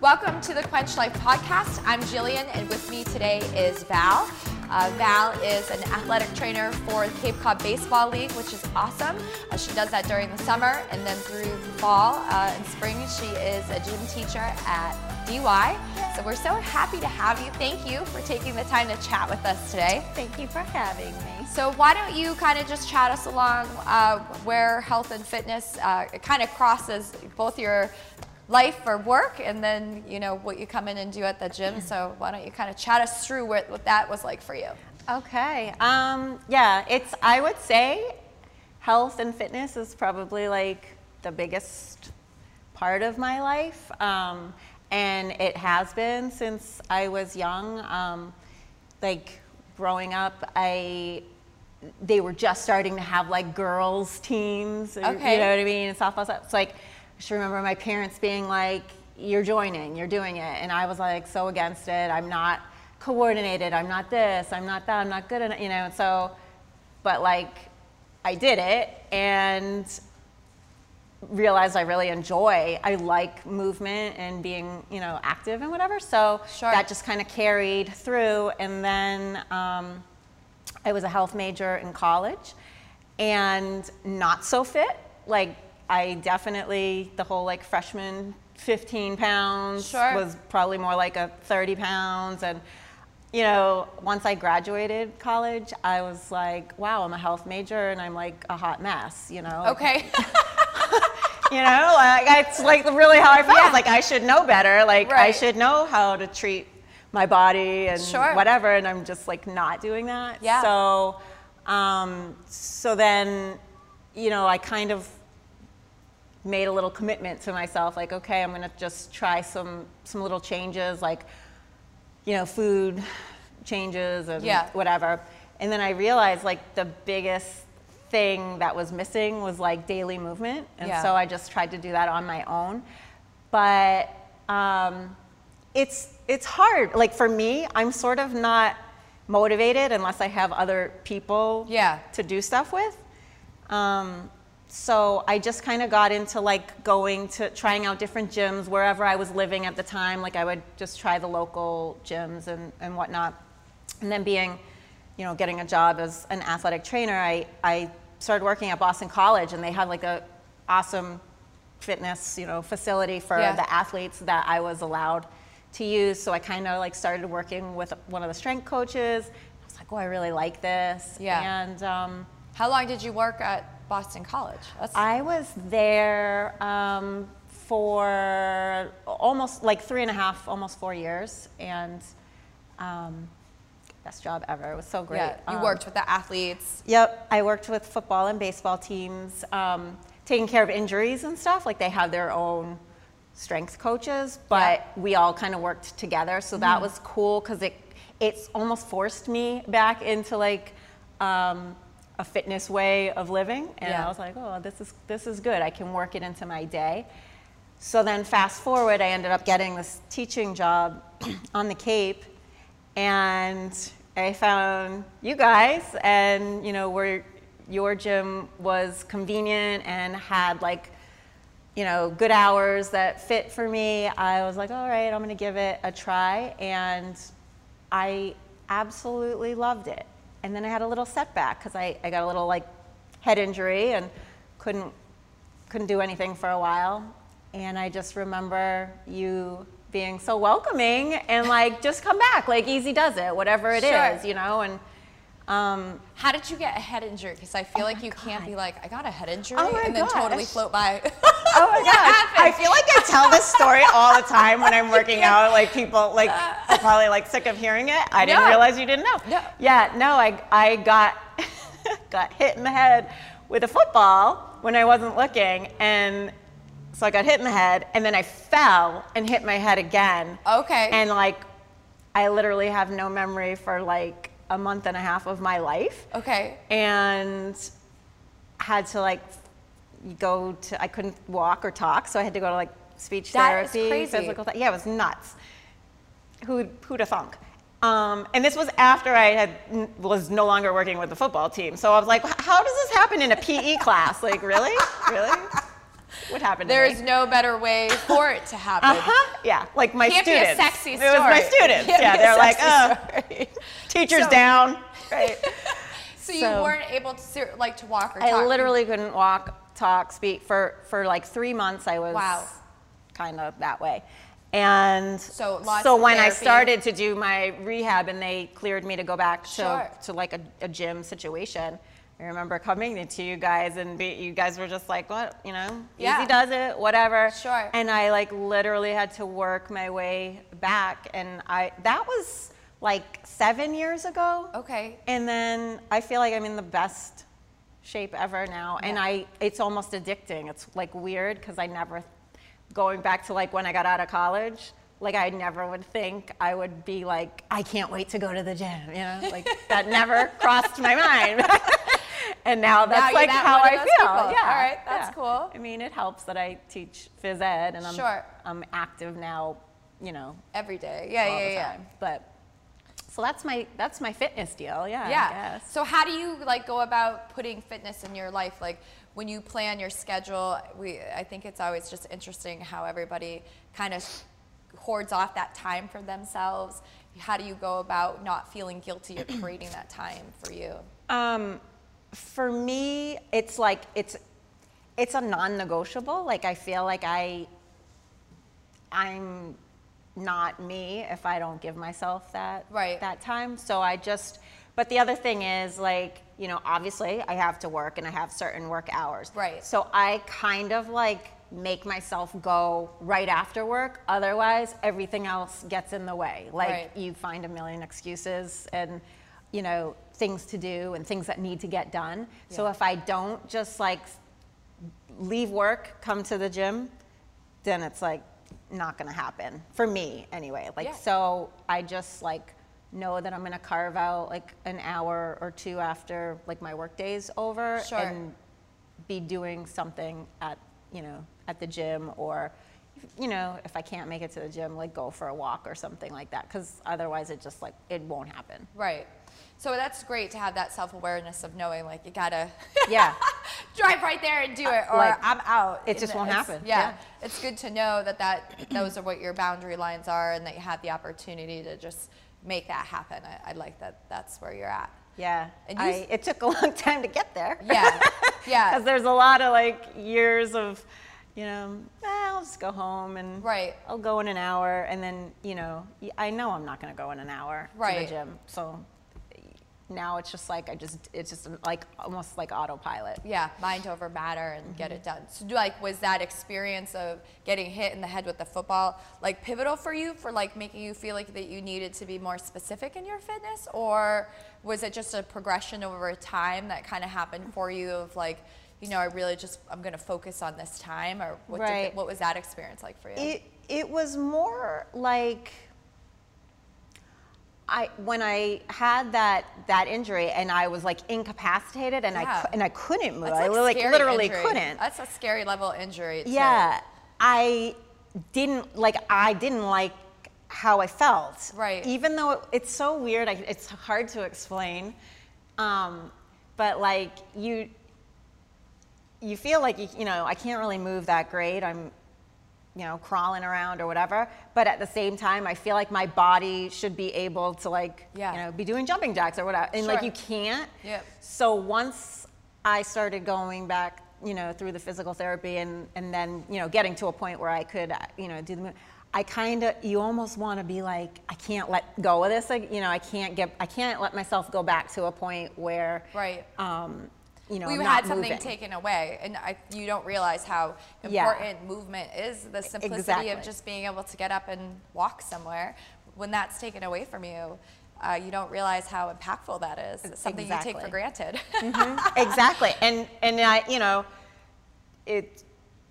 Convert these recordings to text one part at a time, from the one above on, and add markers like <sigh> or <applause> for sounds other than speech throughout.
Welcome to the Quench Life podcast. I'm Jillian, and with me today is Val. Uh, Val is an athletic trainer for the Cape Cod Baseball League, which is awesome. Uh, she does that during the summer, and then through fall uh, and spring, she is a gym teacher at DY. So we're so happy to have you. Thank you for taking the time to chat with us today. Thank you for having me. So why don't you kind of just chat us along uh, where health and fitness uh, kind of crosses both your life or work and then you know what you come in and do at the gym so why don't you kind of chat us through what, what that was like for you okay um, yeah it's i would say health and fitness is probably like the biggest part of my life um, and it has been since i was young um, like growing up i they were just starting to have like girls teams okay. you know what i mean and softball stuff. it's like just remember my parents being like, you're joining, you're doing it. And I was like so against it. I'm not coordinated. I'm not this. I'm not that. I'm not good enough, you know. So, but like, I did it and realized I really enjoy. I like movement and being, you know, active and whatever. So sure. that just kind of carried through. And then um, I was a health major in college and not so fit. Like I definitely, the whole like freshman 15 pounds sure. was probably more like a 30 pounds. And, you know, once I graduated college, I was like, wow, I'm a health major and I'm like a hot mess, you know? Okay. <laughs> you know, like it's like really how I felt. Yeah. Like I should know better. Like right. I should know how to treat my body and sure. whatever. And I'm just like not doing that. Yeah. So, um, so then, you know, I kind of made a little commitment to myself like okay i'm going to just try some some little changes like you know food changes and yeah. whatever and then i realized like the biggest thing that was missing was like daily movement and yeah. so i just tried to do that on my own but um, it's it's hard like for me i'm sort of not motivated unless i have other people yeah. to do stuff with um, so I just kind of got into like going to trying out different gyms wherever I was living at the time. Like I would just try the local gyms and, and whatnot. And then being, you know, getting a job as an athletic trainer, I, I started working at Boston College and they had like a awesome fitness, you know, facility for yeah. the athletes that I was allowed to use. So I kind of like started working with one of the strength coaches. I was like, oh, I really like this. Yeah. And um, how long did you work at Boston College. That's I was there um, for almost like three and a half, almost four years, and um, best job ever. It was so great. Yeah, you um, worked with the athletes. Yep, I worked with football and baseball teams, um, taking care of injuries and stuff. Like they have their own strength coaches, but yeah. we all kind of worked together. So that mm. was cool because it it's almost forced me back into like um, a fitness way of living. And yeah. I was like, oh, this is, this is good. I can work it into my day. So then fast forward, I ended up getting this teaching job <clears throat> on the Cape. And I found you guys and, you know, where your gym was convenient and had like, you know, good hours that fit for me. I was like, all right, I'm going to give it a try. And I absolutely loved it and then I had a little setback because I, I got a little like head injury and couldn't couldn't do anything for a while. And I just remember you being so welcoming and like just come back, like easy does it, whatever it sure. is, you know. And um, how did you get a head injury? Because I feel oh like you God. can't be like, I got a head injury, oh and then totally float by. <laughs> oh my gosh! I feel like I tell this story all the time when I'm <laughs> working out. Like people, like <laughs> are probably like sick of hearing it. I didn't no. realize you didn't know. No. Yeah, no. I I got got hit in the head with a football when I wasn't looking, and so I got hit in the head, and then I fell and hit my head again. Okay. And like, I literally have no memory for like a month and a half of my life. Okay. And had to like go to I couldn't walk or talk, so I had to go to like speech that therapy, physical th- yeah, it was nuts. Who who'd have thunk? Um, and this was after I had was no longer working with the football team. So I was like, how does this happen in a PE class? Like, really? Really? What happened There's no better way for it to happen. Uh-huh. Yeah, like my Can't students. Be a sexy story. It was my students. yeah, they're like, oh, teacher's so, down. <laughs> Right. so, you weren't able to like to walk or I talk. I literally couldn't walk, talk, speak for for like three months. I was wow. kind of that way. And so, so when I started to do my rehab and they cleared me to go back to, sure. to like a, a gym situation, I remember coming to you guys and be, you guys were just like, what, you know, yeah. easy does it, whatever. Sure. And I like literally had to work my way back. And I, that was like seven years ago. Okay. And then I feel like I'm in the best shape ever now. Yeah. And I, it's almost addicting. It's like weird because I never, going back to like when I got out of college, like I never would think I would be like, I can't wait to go to the gym, you know, like that never <laughs> crossed my mind. <laughs> and now that's now like how I feel. People. Yeah. All right, that's yeah. cool. I mean, it helps that I teach phys ed and I'm sure. I'm active now, you know, every day. Yeah, yeah, yeah. But so that's my that's my fitness deal. Yeah. Yeah. So how do you like go about putting fitness in your life? Like when you plan your schedule, we I think it's always just interesting how everybody kind of hoards off that time for themselves. How do you go about not feeling guilty or creating that time for you? Um, for me, it's like it's it's a non-negotiable. Like I feel like I I'm not me if I don't give myself that right. that time. So I just but the other thing is like, you know, obviously I have to work and I have certain work hours. Right. So I kind of like make myself go right after work. Otherwise, everything else gets in the way. Like right. you find a million excuses and you know, things to do and things that need to get done. Yeah. So if I don't just like leave work, come to the gym, then it's like not going to happen for me anyway. Like, yeah. so I just like know that I'm going to carve out like an hour or two after like my work day's over sure. and be doing something at, you know, at the gym or, you know, if I can't make it to the gym, like go for a walk or something like that. Cause otherwise it just like, it won't happen. Right. So that's great to have that self awareness of knowing like you gotta yeah <laughs> drive right there and do it or like, I'm out. It just won't happen. Yeah, yeah, it's good to know that that those are what your boundary lines are and that you have the opportunity to just make that happen. I, I like that. That's where you're at. Yeah, and I, it took a <laughs> long time to get there. Yeah, <laughs> yeah. Because there's a lot of like years of you know, eh, I'll just go home and right. I'll go in an hour, and then you know, I know I'm not going to go in an hour right. to the gym, so now it's just like I just it's just like almost like autopilot. Yeah, mind over matter and mm-hmm. get it done. So like was that experience of getting hit in the head with the football like pivotal for you for like making you feel like that you needed to be more specific in your fitness or was it just a progression over time that kind of happened for you of like you know I really just I'm going to focus on this time or what right. did, what was that experience like for you? It it was more like I when I had that that injury and I was like incapacitated and yeah. I and I couldn't move. Like I like literally injury. couldn't. That's a scary level injury. Yeah, I didn't like. I didn't like how I felt. Right. Even though it, it's so weird, I, it's hard to explain. Um, but like you, you feel like you, you know I can't really move that great. I'm you know, crawling around or whatever. But at the same time, I feel like my body should be able to like, yeah. you know, be doing jumping jacks or whatever. And sure. like you can't. Yep. So once I started going back, you know, through the physical therapy and, and then, you know, getting to a point where I could, you know, do the move. I kind of, you almost want to be like, I can't let go of this. Like, you know, I can't get, I can't let myself go back to a point where, right. Um, you know, we had something moving. taken away, and I, you don't realize how important yeah. movement is. The simplicity exactly. of just being able to get up and walk somewhere. When that's taken away from you, uh, you don't realize how impactful that is. It's something exactly. you take for granted. Mm-hmm. <laughs> exactly, and and I, you know, it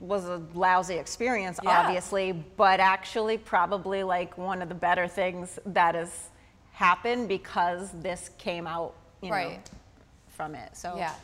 was a lousy experience, yeah. obviously, but actually probably like one of the better things that has happened because this came out, you right. know, from it. So yeah.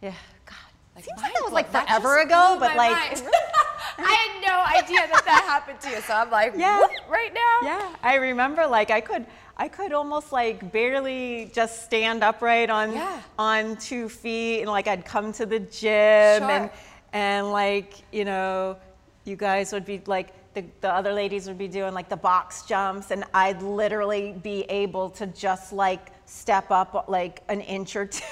Yeah, God. Like, Seems like that was like forever ago, but like. <laughs> <laughs> I had no idea that that happened to you, so I'm like, yeah, right now. Yeah, I remember like I could, I could almost like barely just stand upright on yeah. on two feet, and like I'd come to the gym sure. and and like you know, you guys would be like the, the other ladies would be doing like the box jumps, and I'd literally be able to just like step up like an inch or two.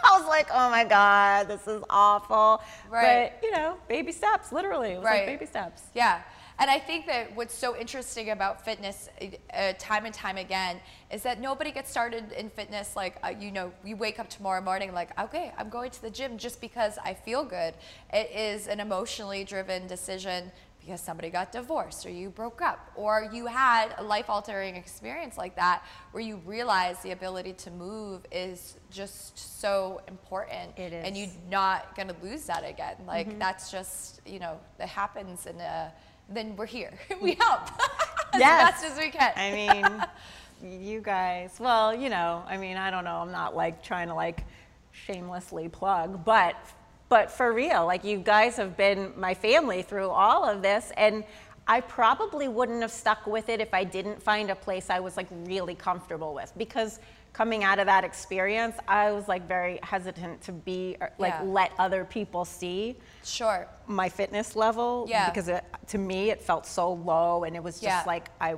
<laughs> I was like, oh my God, this is awful. Right. But, you know, baby steps, literally. It was right. like baby steps. Yeah. And I think that what's so interesting about fitness, uh, time and time again, is that nobody gets started in fitness like, uh, you know, you wake up tomorrow morning like, okay, I'm going to the gym just because I feel good. It is an emotionally driven decision because somebody got divorced or you broke up or you had a life altering experience like that where you realize the ability to move is just so important it is and you're not going to lose that again like mm-hmm. that's just you know that happens and uh, then we're here <laughs> we <laughs> help <laughs> as yes. best as we can i mean you guys well you know i mean i don't know i'm not like trying to like shamelessly plug but but for real, like you guys have been my family through all of this. And I probably wouldn't have stuck with it if I didn't find a place I was like really comfortable with. Because coming out of that experience, I was like very hesitant to be uh, like yeah. let other people see sure my fitness level. Yeah. Because it, to me, it felt so low, and it was just yeah. like I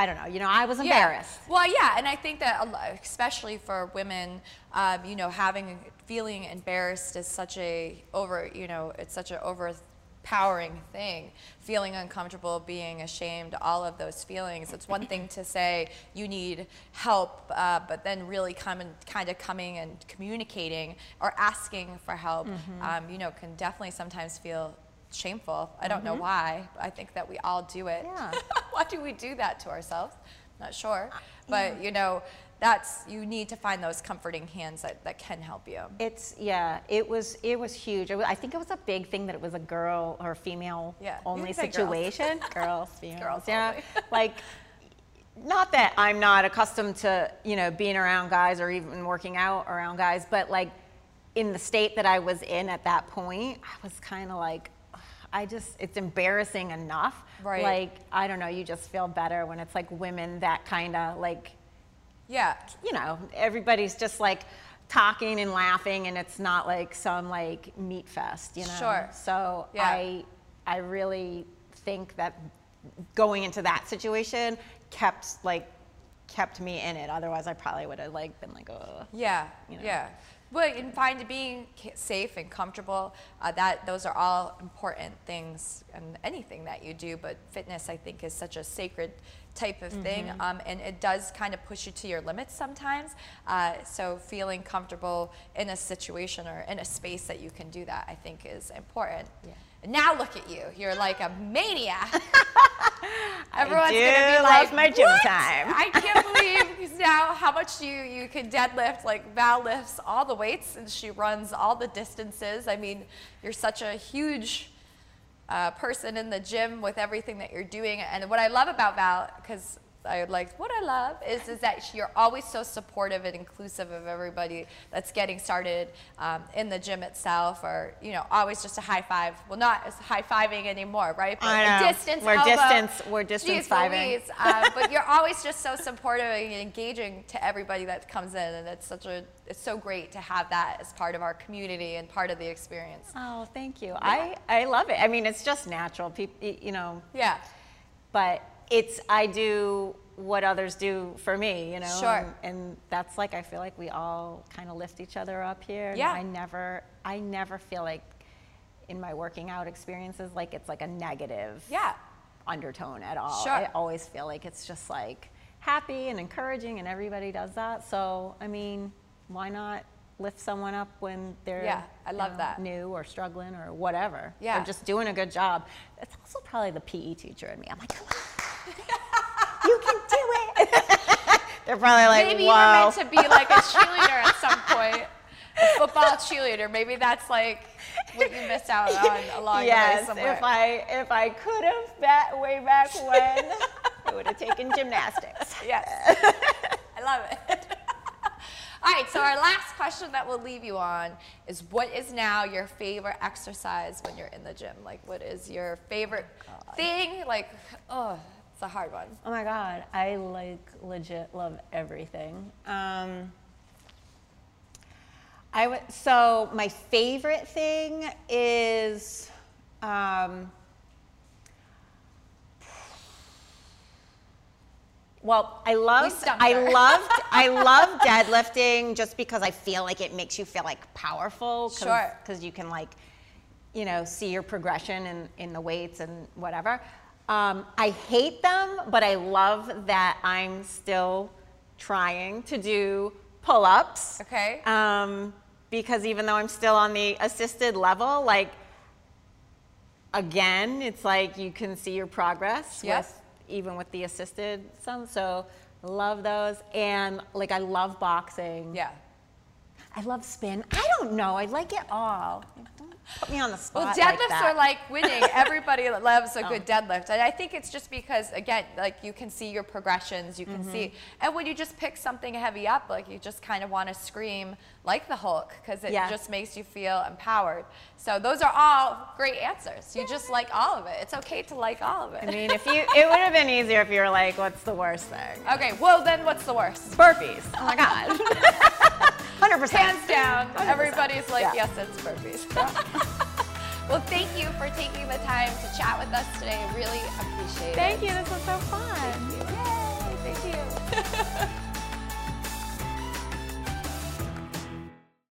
I don't know, you know, I was embarrassed. Yeah. Well, yeah, and I think that especially for women, um, you know, having feeling embarrassed is such a over, you know, it's such an overpowering thing. Feeling uncomfortable, being ashamed, all of those feelings. It's one thing to say you need help, uh, but then really come and kind of coming and communicating or asking for help, mm-hmm. um, you know, can definitely sometimes feel shameful. I don't mm-hmm. know why. I think that we all do it. Yeah. <laughs> why do we do that to ourselves? Not sure. But yeah. you know, that's you need to find those comforting hands that, that can help you. It's yeah, it was it was huge. I think it was a big thing that it was a girl or female yeah, only situation. Girls, <laughs> girls females. Girls yeah. <laughs> like not that I'm not accustomed to, you know, being around guys or even working out around guys, but like in the state that I was in at that point, I was kind of like, I just, it's embarrassing enough. Right. Like, I don't know, you just feel better when it's like women that kind of like, yeah. You know, everybody's just like talking and laughing and it's not like some like meat fest, you know? Sure. So yeah. I, I really think that going into that situation kept like, kept me in it. Otherwise I probably would have like been like, oh. Yeah. You know? Yeah. But and find being safe and comfortable, uh, that those are all important things and anything that you do. But fitness, I think, is such a sacred type of thing, mm-hmm. um, and it does kind of push you to your limits sometimes. Uh, so feeling comfortable in a situation or in a space that you can do that, I think, is important. Yeah. Now look at you. You're like a maniac. <laughs> Everyone's gonna be like, my gym what? time. I can't <laughs> believe now how much you you can deadlift. Like Val lifts all the weights and she runs all the distances. I mean, you're such a huge uh, person in the gym with everything that you're doing. And what I love about Val, because I would like what I love is is that you're always so supportive and inclusive of everybody that's getting started um, in the gym itself, or you know, always just a high five. Well, not as high fiving anymore, right? But I know. distance. We're elbow. distance. We're distance fiving. <laughs> uh, but you're always just so supportive and engaging to everybody that comes in, and it's such a it's so great to have that as part of our community and part of the experience. Oh, thank you. Yeah. I I love it. I mean, it's just natural. People, you know. Yeah. But it's I do what others do for me, you know. Sure. And, and that's like I feel like we all kind of lift each other up here. Yeah. I never I never feel like in my working out experiences like it's like a negative yeah undertone at all. Sure. I always feel like it's just like happy and encouraging and everybody does that. So I mean, why not lift someone up when they're yeah, I love know, that. new or struggling or whatever. Yeah. Or just doing a good job. It's also probably the PE teacher in me. I'm like, you can do it. <laughs> They're probably like, maybe Whoa. you're meant to be like a cheerleader at some point. A football cheerleader. Maybe that's like what you missed out <laughs> on along yes, the way somewhere. if I if I could have back way back when, <laughs> I would have taken gymnastics. Yes, I love it. All right, so our last question that we'll leave you on is what is now your favorite exercise when you're in the gym? Like, what is your favorite oh, God. thing? Like, oh, it's a hard one. Oh my God, I like legit love everything. Um, I would. So my favorite thing is. Um, Well, I love I <laughs> loved I love deadlifting just because I feel like it makes you feel like powerful. Cause, sure. Because you can like, you know, see your progression in, in the weights and whatever. Um, I hate them, but I love that I'm still trying to do pull-ups. Okay. Um, because even though I'm still on the assisted level, like again, it's like you can see your progress yes. with even with the assisted some. So love those. And like I love boxing. Yeah. I love spin. I don't know. I like it all. Put me on the spot. Well, deadlifts like are like winning. <laughs> Everybody loves a good oh. deadlift. And I think it's just because, again, like you can see your progressions, you can mm-hmm. see. And when you just pick something heavy up, like you just kind of want to scream like the Hulk because it yes. just makes you feel empowered. So those are all great answers. You just like all of it. It's okay to like all of it. I mean, if you, it would have been easier if you were like, what's the worst thing? Okay, well then what's the worst? Burpees. Oh my God. <laughs> <laughs> 100%. Hands down. 100%. Everybody's like, yeah. yes, it's burpees. <laughs> well, thank you for taking the time to chat with us today. Really appreciate thank it. Thank you. This was so fun. Thank you. Yay. Thank you. <laughs>